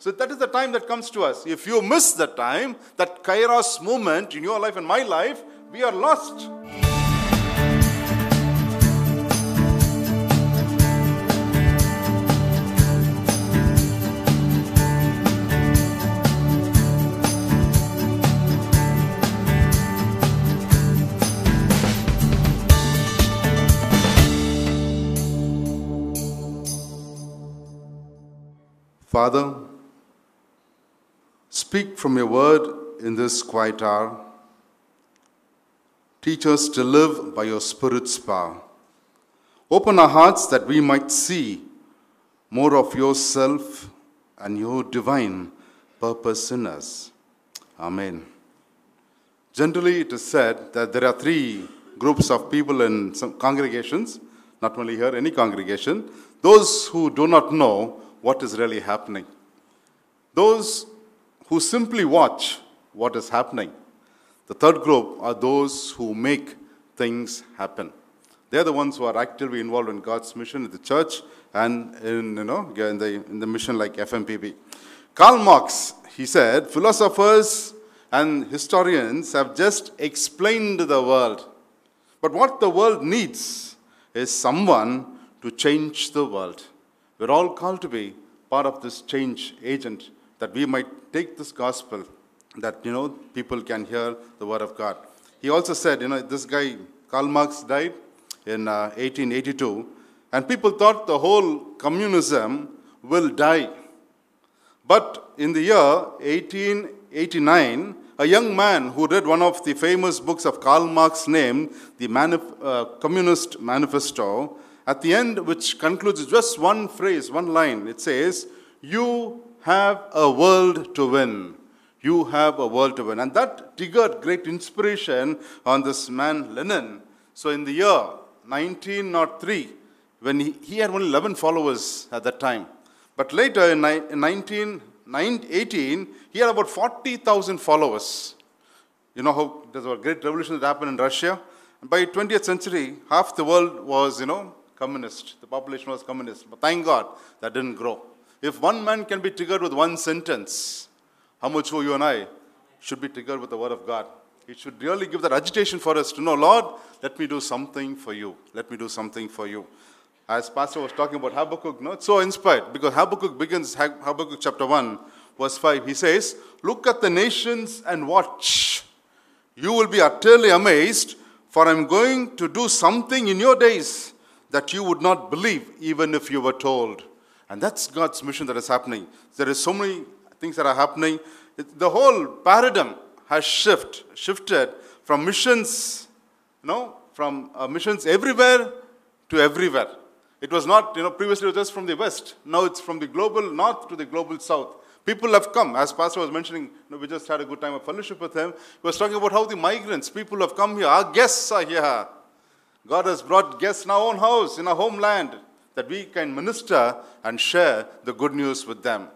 So that is the time that comes to us. If you miss the time, that kairos moment in your life and my life, we are lost. Father, speak from your word in this quiet hour. Teach us to live by your Spirit's power. Open our hearts that we might see more of yourself and your divine purpose in us. Amen. Generally, it is said that there are three groups of people in some congregations, not only here, any congregation. Those who do not know what is really happening. Those who simply watch what is happening. The third group are those who make things happen. They're the ones who are actively involved in God's mission in the church and in, you know, in, the, in the mission like FMPB. Karl Marx, he said, philosophers and historians have just explained the world. But what the world needs is someone to change the world. We're all called to be part of this change agent that we might take this gospel that you know people can hear the word of God. He also said, you know, this guy Karl Marx died in uh, 1882, and people thought the whole communism will die. But in the year 1889, a young man who read one of the famous books of Karl Marx named the Manif- uh, Communist Manifesto at the end, which concludes just one phrase, one line. It says, You have a world to win. You have a world to win. And that triggered great inspiration on this man, Lenin. So in the year 1903, when he, he had only 11 followers at that time, but later in 1918, he had about 40,000 followers. You know how there's a great revolution that happened in Russia? And by 20th century, half the world was, you know, communist. The population was communist. But thank God that didn't grow. If one man can be triggered with one sentence, how much more you and I should be triggered with the word of God? It should really give that agitation for us to know, Lord, let me do something for you. Let me do something for you. As Pastor was talking about Habakkuk, no, it's so inspired because Habakkuk begins, Habakkuk chapter 1, verse 5. He says, Look at the nations and watch. You will be utterly amazed, for I'm going to do something in your days that you would not believe even if you were told. And that's God's mission that is happening. There is so many things that are happening. The whole paradigm has shift, shifted from missions, you know, from uh, missions everywhere to everywhere. It was not, you know, previously it was just from the west. Now it's from the global north to the global south. People have come, as Pastor was mentioning, you know, we just had a good time of fellowship with him. He was talking about how the migrants, people have come here, our guests are here. God has brought guests in our own house, in our homeland, that we can minister and share the good news with them.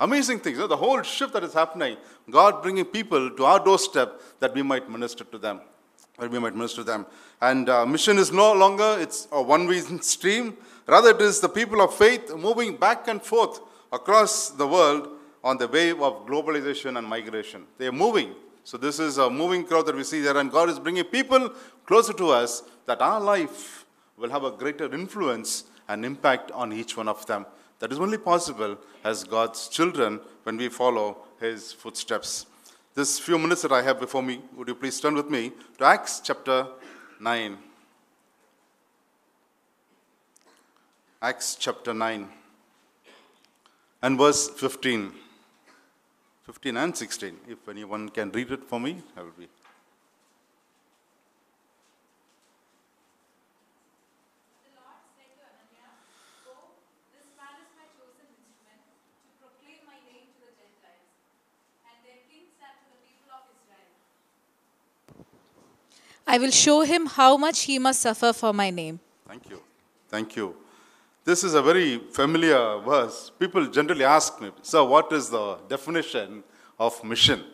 Amazing things. You know, the whole shift that is happening, God bringing people to our doorstep that we might minister to them. That we might minister to them. And uh, mission is no longer it's a one-way stream. Rather, it is the people of faith moving back and forth across the world on the wave of globalization and migration. They are moving. So this is a moving crowd that we see there, and God is bringing people closer to us that our life will have a greater influence and impact on each one of them. That is only possible as God's children when we follow His footsteps. This few minutes that I have before me, would you please turn with me to Acts chapter 9. Acts chapter 9 and verse 15. 15 and 16. If anyone can read it for me, I will be. I will show him how much he must suffer for my name. Thank you. Thank you. This is a very familiar verse. People generally ask me, Sir, what is the definition of mission?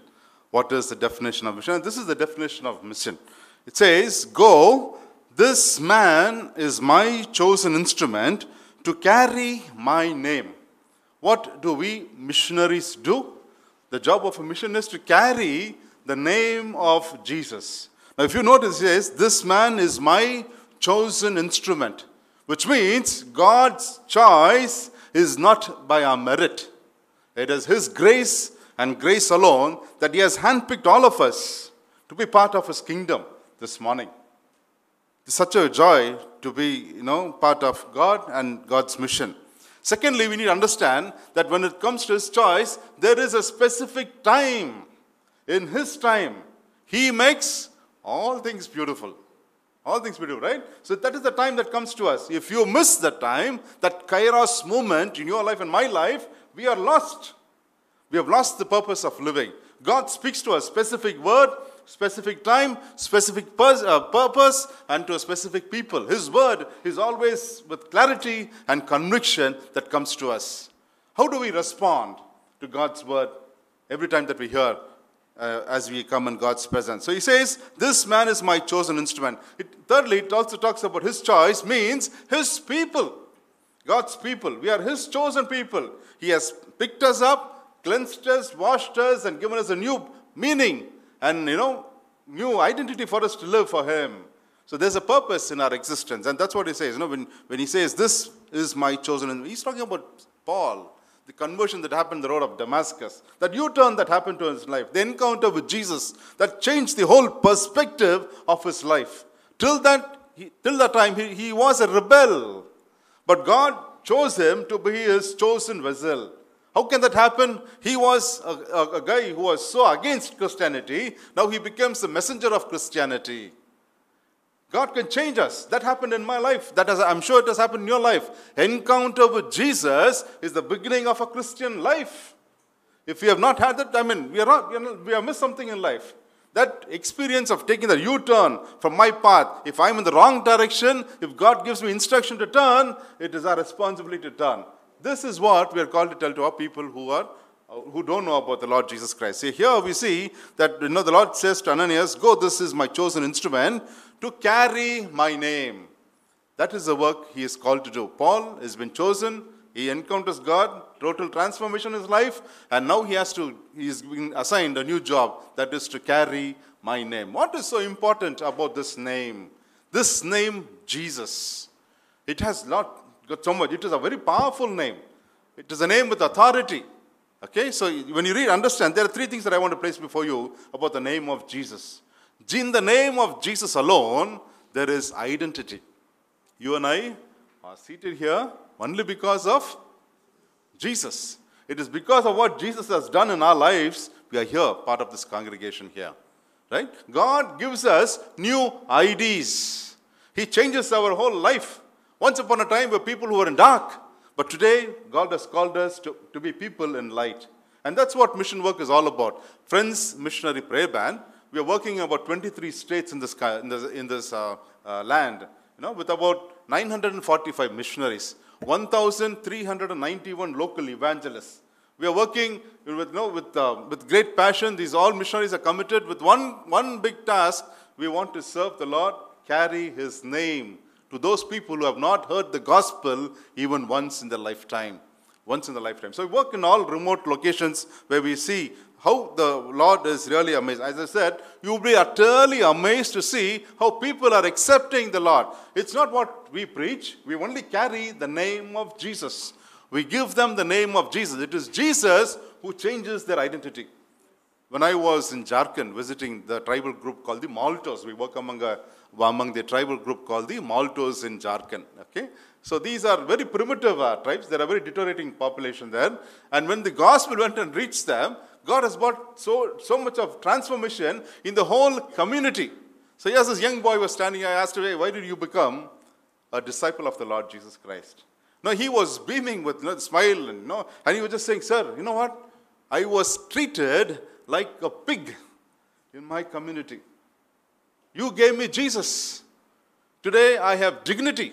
What is the definition of mission? This is the definition of mission. It says, Go, this man is my chosen instrument to carry my name. What do we missionaries do? The job of a mission is to carry the name of Jesus. Now, if you notice, says, This man is my chosen instrument, which means God's choice is not by our merit. It is His grace and grace alone that He has handpicked all of us to be part of His kingdom this morning. It's such a joy to be, you know, part of God and God's mission. Secondly, we need to understand that when it comes to His choice, there is a specific time. In His time, He makes all things beautiful. All things beautiful, right? So that is the time that comes to us. If you miss the time, that kairos moment in your life and my life, we are lost. We have lost the purpose of living. God speaks to a specific word, specific time, specific pers- uh, purpose, and to a specific people. His word is always with clarity and conviction that comes to us. How do we respond to God's word every time that we hear uh, as we come in God's presence? So he says, This man is my chosen instrument. It, thirdly, it also talks about his choice, means his people. God's people. We are his chosen people. He has picked us up, cleansed us, washed us, and given us a new meaning and, you know, new identity for us to live for him. So there's a purpose in our existence. And that's what he says. You know, when, when he says, This is my chosen, he's talking about Paul, the conversion that happened in the road of Damascus, that U turn that happened to his life, the encounter with Jesus that changed the whole perspective of his life. Till that, he, till that time, he, he was a rebel. But God chose him to be his chosen vessel. How can that happen? He was a, a, a guy who was so against Christianity. Now he becomes the messenger of Christianity. God can change us. That happened in my life. That has, I'm sure it has happened in your life. Encounter with Jesus is the beginning of a Christian life. If we have not had that, I mean, we are not, we, are not, we have missed something in life. That experience of taking the U turn from my path, if I'm in the wrong direction, if God gives me instruction to turn, it is our responsibility to turn. This is what we are called to tell to our people who are who don't know about the Lord Jesus Christ. See, here we see that you know the Lord says to Ananias, Go, this is my chosen instrument to carry my name. That is the work he is called to do. Paul has been chosen, he encounters God, total transformation in his life, and now he has to, he's been assigned a new job that is to carry my name. What is so important about this name? This name, Jesus. It has not got so much, it is a very powerful name. It is a name with authority. Okay, so when you read, understand, there are three things that I want to place before you about the name of Jesus. In the name of Jesus alone, there is identity. You and I are seated here only because of Jesus. It is because of what Jesus has done in our lives, we are here, part of this congregation here. Right? God gives us new IDs. He changes our whole life. Once upon a time, we were people who were in dark. But today, God has called us to, to be people in light. And that's what mission work is all about. Friends Missionary Prayer Band, we are working in about 23 states in this, in this, in this uh, uh, land, you know, with about 945 missionaries, 1,391 local evangelists. We are working with, you know, with, uh, with great passion. These all missionaries are committed with one, one big task. We want to serve the Lord, carry His name to those people who have not heard the gospel even once in their lifetime. Once in their lifetime. So we work in all remote locations where we see how the Lord is really amazed. As I said, you'll be utterly amazed to see how people are accepting the Lord. It's not what we preach, we only carry the name of Jesus. We give them the name of Jesus. It is Jesus who changes their identity. When I was in Jharkhand visiting the tribal group called the Maltos, we work among, a, among the tribal group called the Maltos in Jharkhand. Okay? So these are very primitive uh, tribes. There are very deteriorating population there. And when the gospel went and reached them, God has brought so, so much of transformation in the whole community. So yes, this young boy was standing, I asked him, why did you become a disciple of the Lord Jesus Christ? No, he was beaming with you know, smile and you know, and he was just saying, Sir, you know what? I was treated like a pig in my community. You gave me Jesus. Today I have dignity.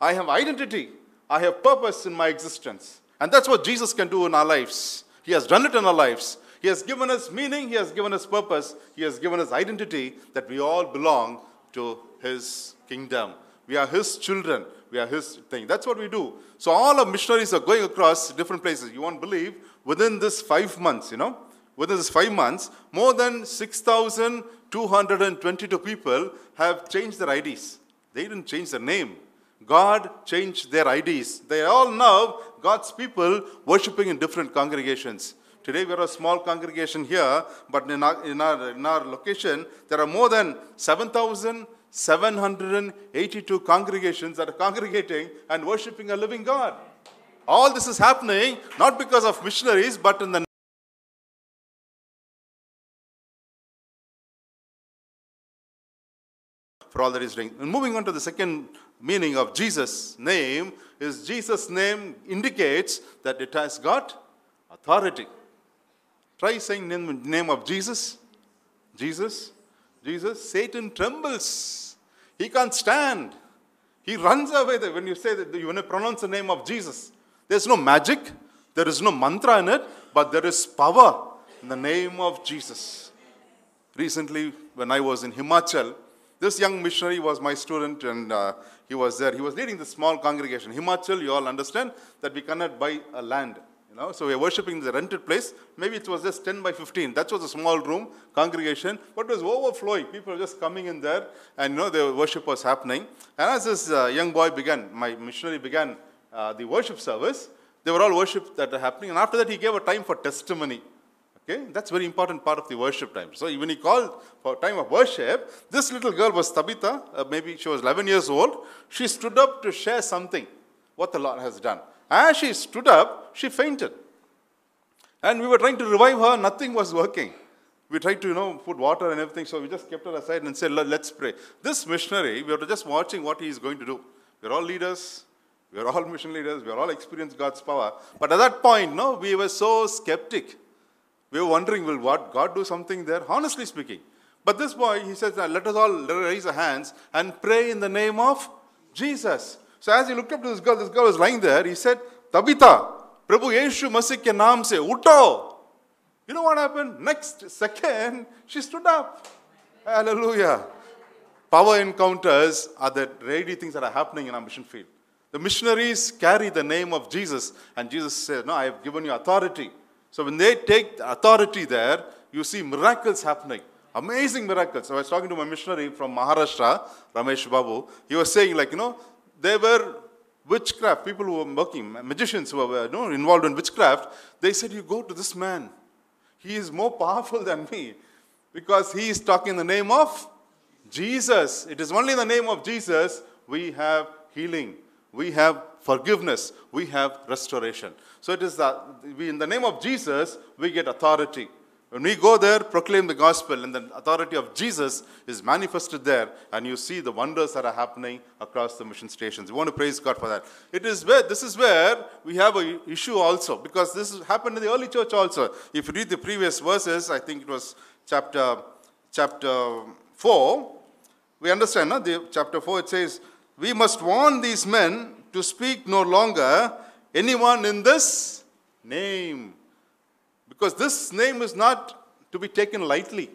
I have identity. I have purpose in my existence. And that's what Jesus can do in our lives. He has done it in our lives. He has given us meaning, He has given us purpose, He has given us identity that we all belong to His kingdom. We are His children. We are His thing. That's what we do. So all our missionaries are going across different places. You won't believe, within this five months, you know, within this five months, more than 6,222 people have changed their IDs. They didn't change their name. God changed their IDs. They all now God's people worshiping in different congregations. Today we are a small congregation here, but in our, in our, in our location, there are more than 7,782 congregations that are congregating and worshiping a living God. All this is happening not because of missionaries, but in the for all that he's doing. And moving on to the second meaning of Jesus' name is Jesus' name indicates that it has got authority. Try saying name, name of Jesus. Jesus. Jesus. Satan trembles. He can't stand. He runs away when you say that you want to pronounce the name of Jesus. There's no magic, there is no mantra in it, but there is power in the name of Jesus. Recently, when I was in Himachal, this young missionary was my student and uh, he was there. He was leading the small congregation. Himachal, you all understand that we cannot buy a land. You know, so we are worshipping in the rented place. Maybe it was just 10 by 15. That was a small room, congregation, but it was overflowing. People were just coming in there and you know the worship was happening. And as this uh, young boy began, my missionary began uh, the worship service, they were all worship that were happening. And after that, he gave a time for testimony. Okay, that's very important part of the worship time. So when he called for time of worship, this little girl was Tabitha, uh, maybe she was 11 years old. She stood up to share something, what the Lord has done. As she stood up, she fainted. And we were trying to revive her, nothing was working. We tried to, you know, put water and everything, so we just kept her aside and said, let's pray. This missionary, we were just watching what he is going to do. We're all leaders, we're all mission leaders, we're all experienced God's power. But at that point, no, we were so skeptic we were wondering, will what, God do something there? Honestly speaking. But this boy, he says, let us all raise our hands and pray in the name of Jesus. So as he looked up to this girl, this girl was lying there, he said, Tabitha, Prabhu Yeshu Masih naam se, uto. You know what happened? Next second, she stood up. Hallelujah. Power encounters are the really things that are happening in our mission field. The missionaries carry the name of Jesus, and Jesus said, No, I have given you authority. So when they take authority there, you see miracles happening. Amazing miracles. So I was talking to my missionary from Maharashtra, Ramesh Babu. He was saying, like, you know, they were witchcraft, people who were working, magicians who were you know, involved in witchcraft. They said, You go to this man. He is more powerful than me because he is talking in the name of Jesus. It is only in the name of Jesus we have healing, we have forgiveness, we have restoration. So it is that we, in the name of Jesus, we get authority. When we go there, proclaim the gospel, and the authority of Jesus is manifested there, and you see the wonders that are happening across the mission stations. We want to praise God for that. It is where this is where we have a issue also, because this happened in the early church also. If you read the previous verses, I think it was chapter chapter four. We understand, no? The chapter four it says, "We must warn these men to speak no longer anyone in this name. Because this name is not to be taken lightly.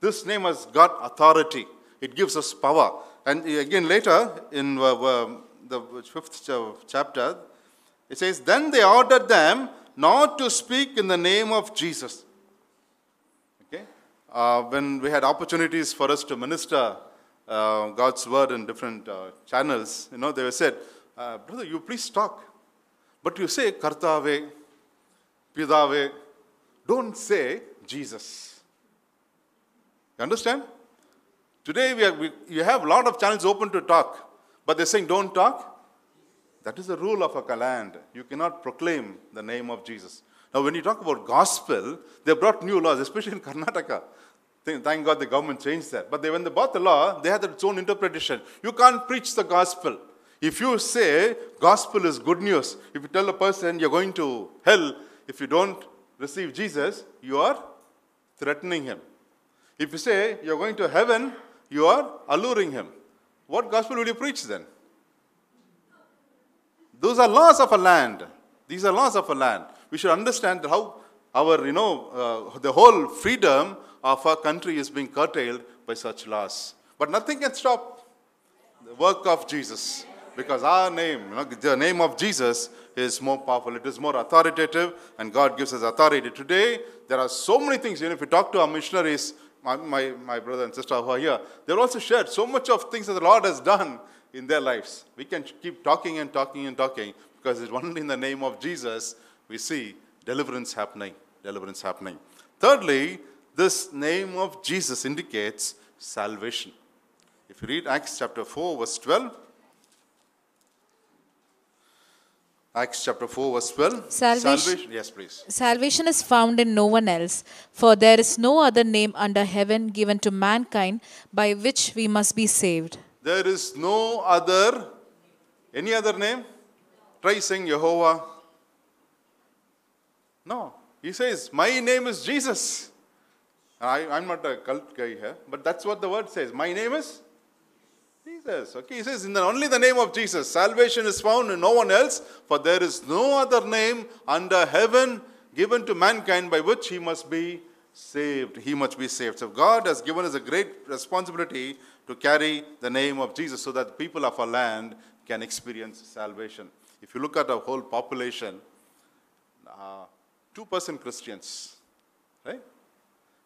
This name has got authority, it gives us power. And again, later in uh, uh, the fifth chapter, it says, Then they ordered them not to speak in the name of Jesus. Okay? Uh, when we had opportunities for us to minister uh, God's word in different uh, channels, you know, they were said, uh, Brother, you please talk. But you say Kartave, Pidave, don't say Jesus. You understand? Today we, have, we you have a lot of channels open to talk, but they're saying don't talk. That is the rule of a land. You cannot proclaim the name of Jesus. Now, when you talk about gospel, they brought new laws, especially in Karnataka. Thank God the government changed that. But they, when they brought the law, they had its own interpretation. You can't preach the gospel. If you say gospel is good news, if you tell a person you're going to hell if you don't receive Jesus, you are threatening him. If you say you're going to heaven, you are alluring him. What gospel will you preach then? Those are laws of a land. These are laws of a land. We should understand how our, you know, uh, the whole freedom of our country is being curtailed by such laws. But nothing can stop the work of Jesus. Because our name, you know, the name of Jesus is more powerful. It is more authoritative, and God gives us authority. Today, there are so many things. You know, if you talk to our missionaries, my, my, my brother and sister who are here, they've also shared so much of things that the Lord has done in their lives. We can keep talking and talking and talking because it's only in the name of Jesus we see deliverance happening. Deliverance happening. Thirdly, this name of Jesus indicates salvation. If you read Acts chapter 4, verse 12, Acts chapter 4, verse 12. Salvation- Yes, please. Salvation is found in no one else, for there is no other name under heaven given to mankind by which we must be saved. There is no other, any other name? Try saying Jehovah. No. He says, My name is Jesus. I, I'm not a cult guy here, but that's what the word says. My name is Jesus. Okay, he says, In the, only the name of Jesus, salvation is found in no one else, for there is no other name under heaven given to mankind by which he must be saved. He must be saved. So God has given us a great responsibility to carry the name of Jesus so that people of our land can experience salvation. If you look at our whole population, uh, 2% Christians, right?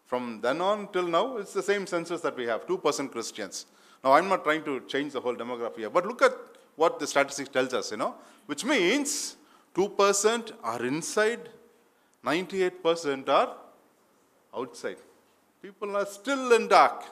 From then on till now, it's the same census that we have 2% Christians. Now, I'm not trying to change the whole demography here, but look at what the statistics tells us, you know, which means 2% are inside, 98% are outside. People are still in dark.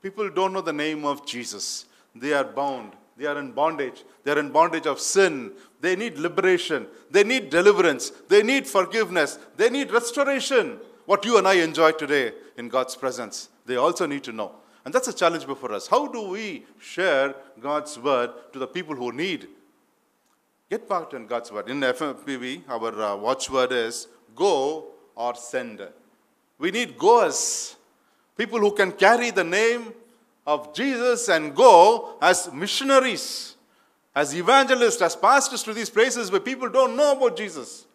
People don't know the name of Jesus. They are bound. They are in bondage. They are in bondage of sin. They need liberation. They need deliverance. They need forgiveness. They need restoration. What you and I enjoy today in God's presence, they also need to know. And that's a challenge before us. How do we share God's word to the people who need? Get back in God's word. In FMPB, our uh, watchword is go or send. We need goers, people who can carry the name of Jesus and go as missionaries, as evangelists, as pastors to these places where people don't know about Jesus.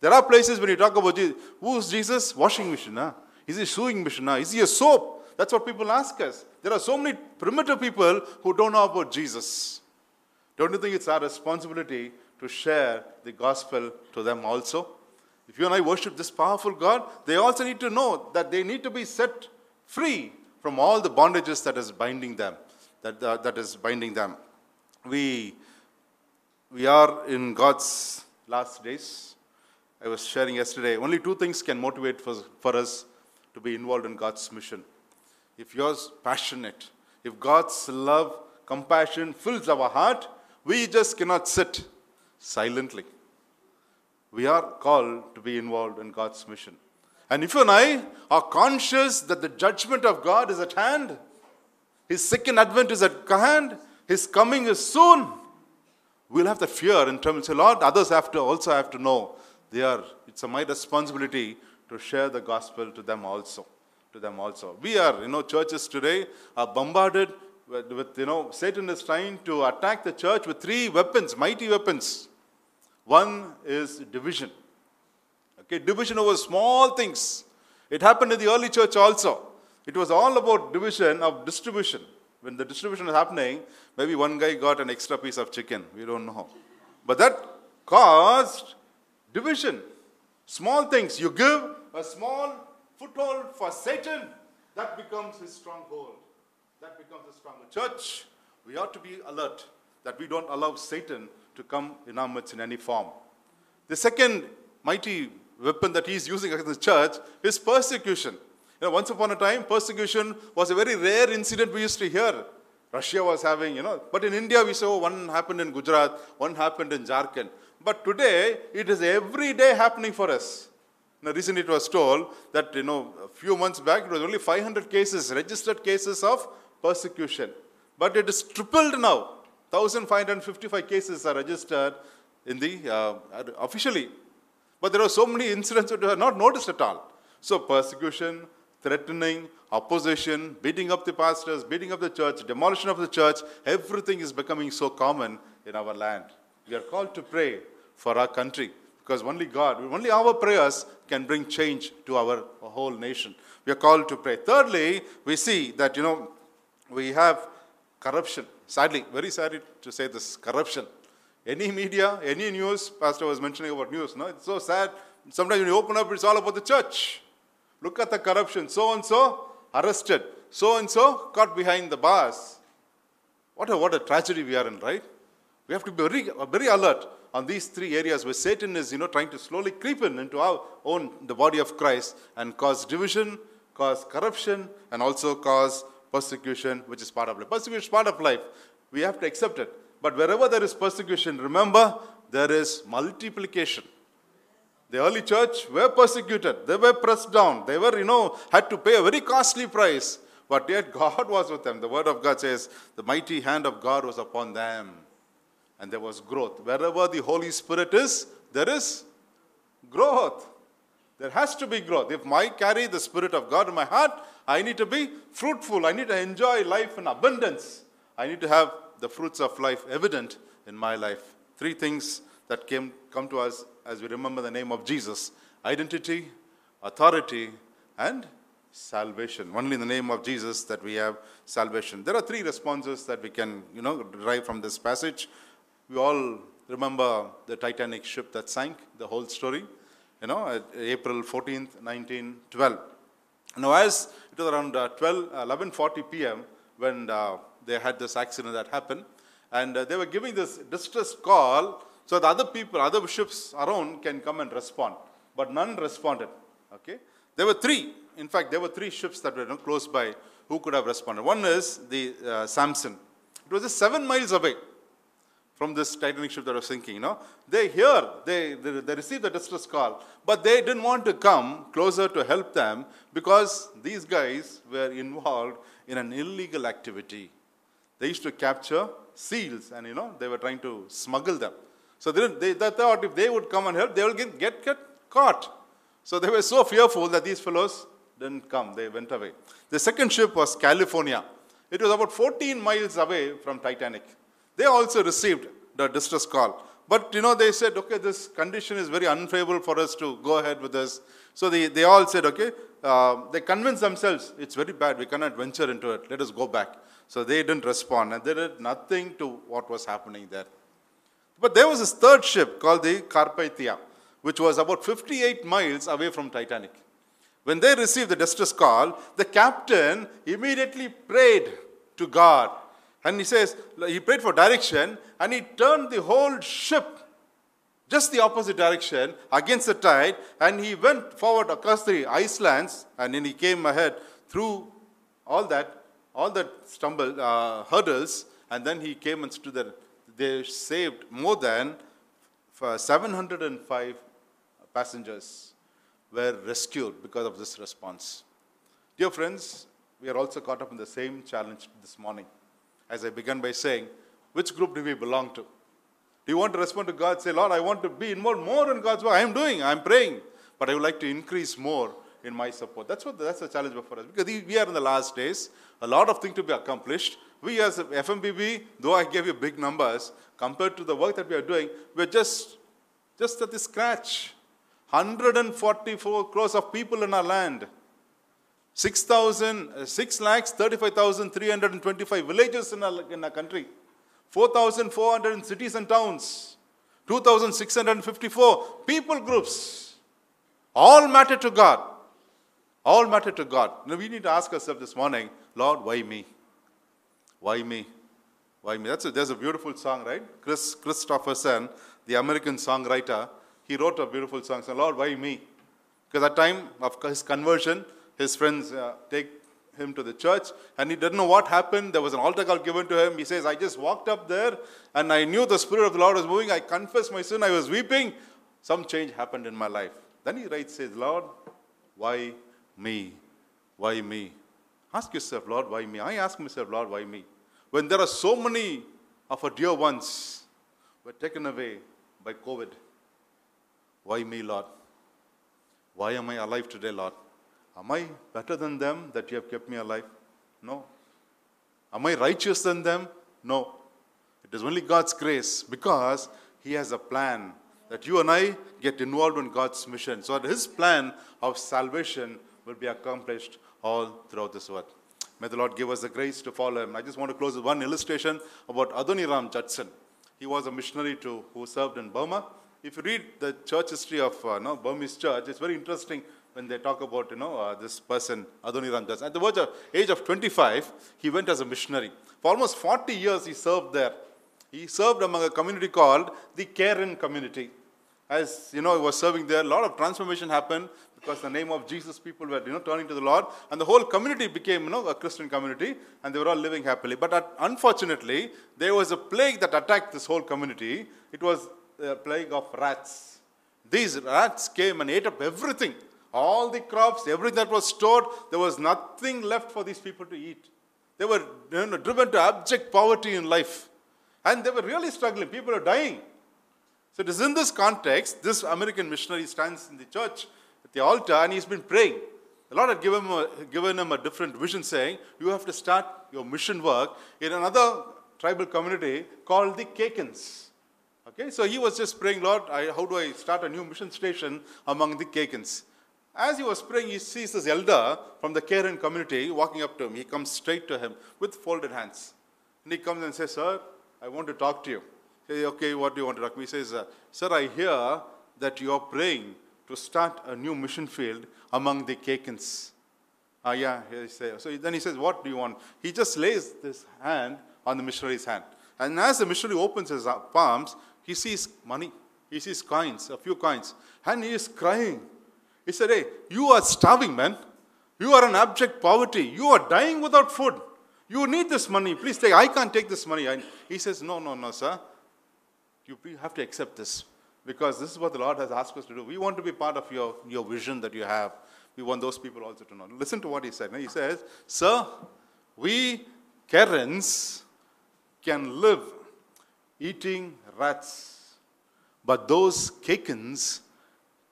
There are places when you talk about Jesus, who's Jesus? Washing machine, huh? Is he sewing machine? Huh? Is he a soap? That's what people ask us. There are so many primitive people who don't know about Jesus. Don't you think it's our responsibility to share the gospel to them also? If you and I worship this powerful God, they also need to know that they need to be set free from all the bondages that is binding them. That, uh, that is binding them. We, we are in God's last days. I was sharing yesterday, only two things can motivate for, for us to be involved in God's mission. If you're passionate, if God's love, compassion fills our heart, we just cannot sit silently. We are called to be involved in God's mission. And if you and I are conscious that the judgment of God is at hand, His second advent is at hand, His coming is soon, we'll have the fear in terms of, Lord, others have to also have to know they are, it's my responsibility to share the gospel to them also. To them also. We are, you know, churches today are bombarded with, with, you know, Satan is trying to attack the church with three weapons, mighty weapons. One is division. Okay, division over small things. It happened in the early church also. It was all about division of distribution. When the distribution was happening, maybe one guy got an extra piece of chicken. We don't know. But that caused division. Small things. You give a small foothold for Satan, that becomes his stronghold. That becomes his stronghold. Church, we ought to be alert that we don't allow Satan to come in our midst in any form. The second mighty weapon that he's using against the church is persecution. You know, once upon a time, persecution was a very rare incident we used to hear. Russia was having, you know, but in India we saw one happened in Gujarat, one happened in Jharkhand. But today, it is every day happening for us. Now, recently it was told that, you know, a few months back, it was only 500 cases, registered cases of persecution. But it is tripled now. 1,555 cases are registered in the, uh, officially. But there are so many incidents that are not noticed at all. So persecution, threatening, opposition, beating up the pastors, beating up the church, demolition of the church, everything is becoming so common in our land. We are called to pray for our country because only God, only our prayers can bring change to our whole nation. We are called to pray. Thirdly, we see that, you know, we have corruption. sadly, very sadly to say this, corruption. Any media, any news, Pastor was mentioning about news, no? It's so sad. Sometimes when you open up, it's all about the church. Look at the corruption. So and so arrested. So and so caught behind the bars. What a, what a tragedy we are in, right? We have to be very, very alert on these three areas where Satan is, you know, trying to slowly creep in into our own, the body of Christ and cause division, cause corruption, and also cause persecution, which is part of life. Persecution is part of life. We have to accept it. But wherever there is persecution, remember, there is multiplication. The early church were persecuted. They were pressed down. They were, you know, had to pay a very costly price. But yet God was with them. The word of God says, the mighty hand of God was upon them. And there was growth. Wherever the Holy Spirit is, there is growth. There has to be growth. If I carry the Spirit of God in my heart, I need to be fruitful. I need to enjoy life in abundance. I need to have the fruits of life evident in my life. Three things that came, come to us as we remember the name of Jesus identity, authority, and salvation. Only in the name of Jesus that we have salvation. There are three responses that we can, you know, derive from this passage. We all remember the Titanic ship that sank, the whole story, you know, April 14th, 1912. Now, as it was around uh, 12, 11.40 p.m. when uh, they had this accident that happened, and uh, they were giving this distress call so the other people, other ships around can come and respond. But none responded. Okay? There were three. In fact, there were three ships that were you know, close by who could have responded. One is the uh, Samson. It was just seven miles away from this Titanic ship that was sinking. You know, they hear, they, they, they received the distress call, but they didn't want to come closer to help them because these guys were involved in an illegal activity. They used to capture seals, and you know they were trying to smuggle them. So they, they, they thought if they would come and help, they will get, get, get caught. So they were so fearful that these fellows didn't come. They went away. The second ship was California. It was about 14 miles away from Titanic. They also received the distress call. But you know, they said, okay, this condition is very unfavorable for us to go ahead with this. So they, they all said, okay, uh, they convinced themselves, it's very bad, we cannot venture into it, let us go back. So they didn't respond, and they did nothing to what was happening there. But there was this third ship called the Carpathia, which was about 58 miles away from Titanic. When they received the distress call, the captain immediately prayed to God. And he says, he prayed for direction and he turned the whole ship just the opposite direction against the tide and he went forward across the icelands and then he came ahead through all that, all that stumble, uh, hurdles and then he came and stood there they saved more than 705 passengers were rescued because of this response. Dear friends, we are also caught up in the same challenge this morning. As I began by saying, which group do we belong to? Do you want to respond to God? Say, Lord, I want to be involved more in God's work. I am doing, I am praying, but I would like to increase more in my support. That's what that's the challenge before us because we are in the last days. A lot of things to be accomplished, we as FMPB, though I gave you big numbers, compared to the work that we are doing, we're just, just at the scratch. 144 crores of people in our land. 6,000, uh, 6 lakhs 35,325 villages in our, in our country. 4,400 cities and towns. 2,654 people groups. All matter to God. All matter to God. Now we need to ask ourselves this morning, Lord, why me? Why me? Why me? That's a, there's a beautiful song, right? Kris Kristofferson, the American songwriter, he wrote a beautiful song. So, Lord, why me? Because at time of his conversion, his friends uh, take him to the church and he didn't know what happened. There was an altar call given to him. He says, I just walked up there and I knew the Spirit of the Lord was moving. I confessed my sin. I was weeping. Some change happened in my life. Then he writes, says, Lord, why me? Why me? Ask yourself, Lord, why me? I ask myself, Lord, why me? When there are so many of our dear ones were taken away by COVID, why me, Lord? Why am I alive today, Lord? Am I better than them that you have kept me alive? No. Am I righteous than them? No. It is only God's grace because He has a plan that you and I get involved in God's mission so that His plan of salvation will be accomplished all throughout this world. May the Lord give us the grace to follow him. I just want to close with one illustration about Adoniram Judson. He was a missionary to, who served in Burma. If you read the church history of uh, no, Burmese church, it's very interesting when they talk about you know, uh, this person, Adoniram Judson. At the age of 25, he went as a missionary. For almost 40 years, he served there. He served among a community called the Karen community. As you know, he was serving there, a lot of transformation happened because the name of Jesus, people were you know turning to the Lord, and the whole community became you know a Christian community, and they were all living happily. But uh, unfortunately, there was a plague that attacked this whole community. It was a plague of rats. These rats came and ate up everything, all the crops, everything that was stored. There was nothing left for these people to eat. They were you know, driven to abject poverty in life, and they were really struggling. People were dying. So it is in this context, this American missionary stands in the church at the altar and he's been praying. The Lord had given him, a, given him a different vision saying, you have to start your mission work in another tribal community called the Kakans. Okay, so he was just praying, Lord, I, how do I start a new mission station among the Kakans? As he was praying, he sees this elder from the Karen community walking up to him. He comes straight to him with folded hands. And he comes and says, Sir, I want to talk to you. Say, okay, what do you want to talk to me? He says, uh, Sir, I hear that you are praying to start a new mission field among the Kakans. Ah, yeah, he say. So then he says, What do you want? He just lays this hand on the missionary's hand. And as the missionary opens his uh, palms, he sees money. He sees coins, a few coins. And he is crying. He said, Hey, you are starving, man. You are in abject poverty. You are dying without food. You need this money. Please take. I can't take this money. And he says, No, no, no, sir. You have to accept this because this is what the Lord has asked us to do. We want to be part of your, your vision that you have. We want those people also to know. Listen to what he said. He says, Sir, we Karens can live eating rats, but those Kakans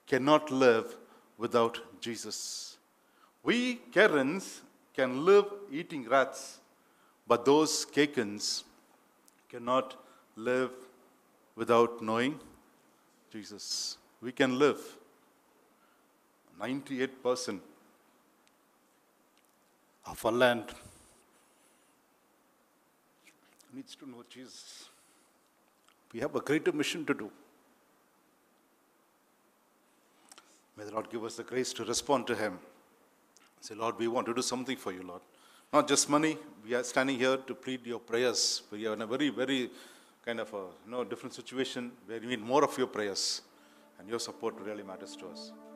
cannot live without Jesus. We Karens can live eating rats, but those Kakans cannot live without knowing Jesus. We can live. 98% of our land needs to know Jesus. We have a greater mission to do. May the Lord give us the grace to respond to Him. Say, Lord, we want to do something for you, Lord. Not just money. We are standing here to plead your prayers. We are in a very, very kind of a you know, different situation where we need more of your prayers. And your support really matters to us.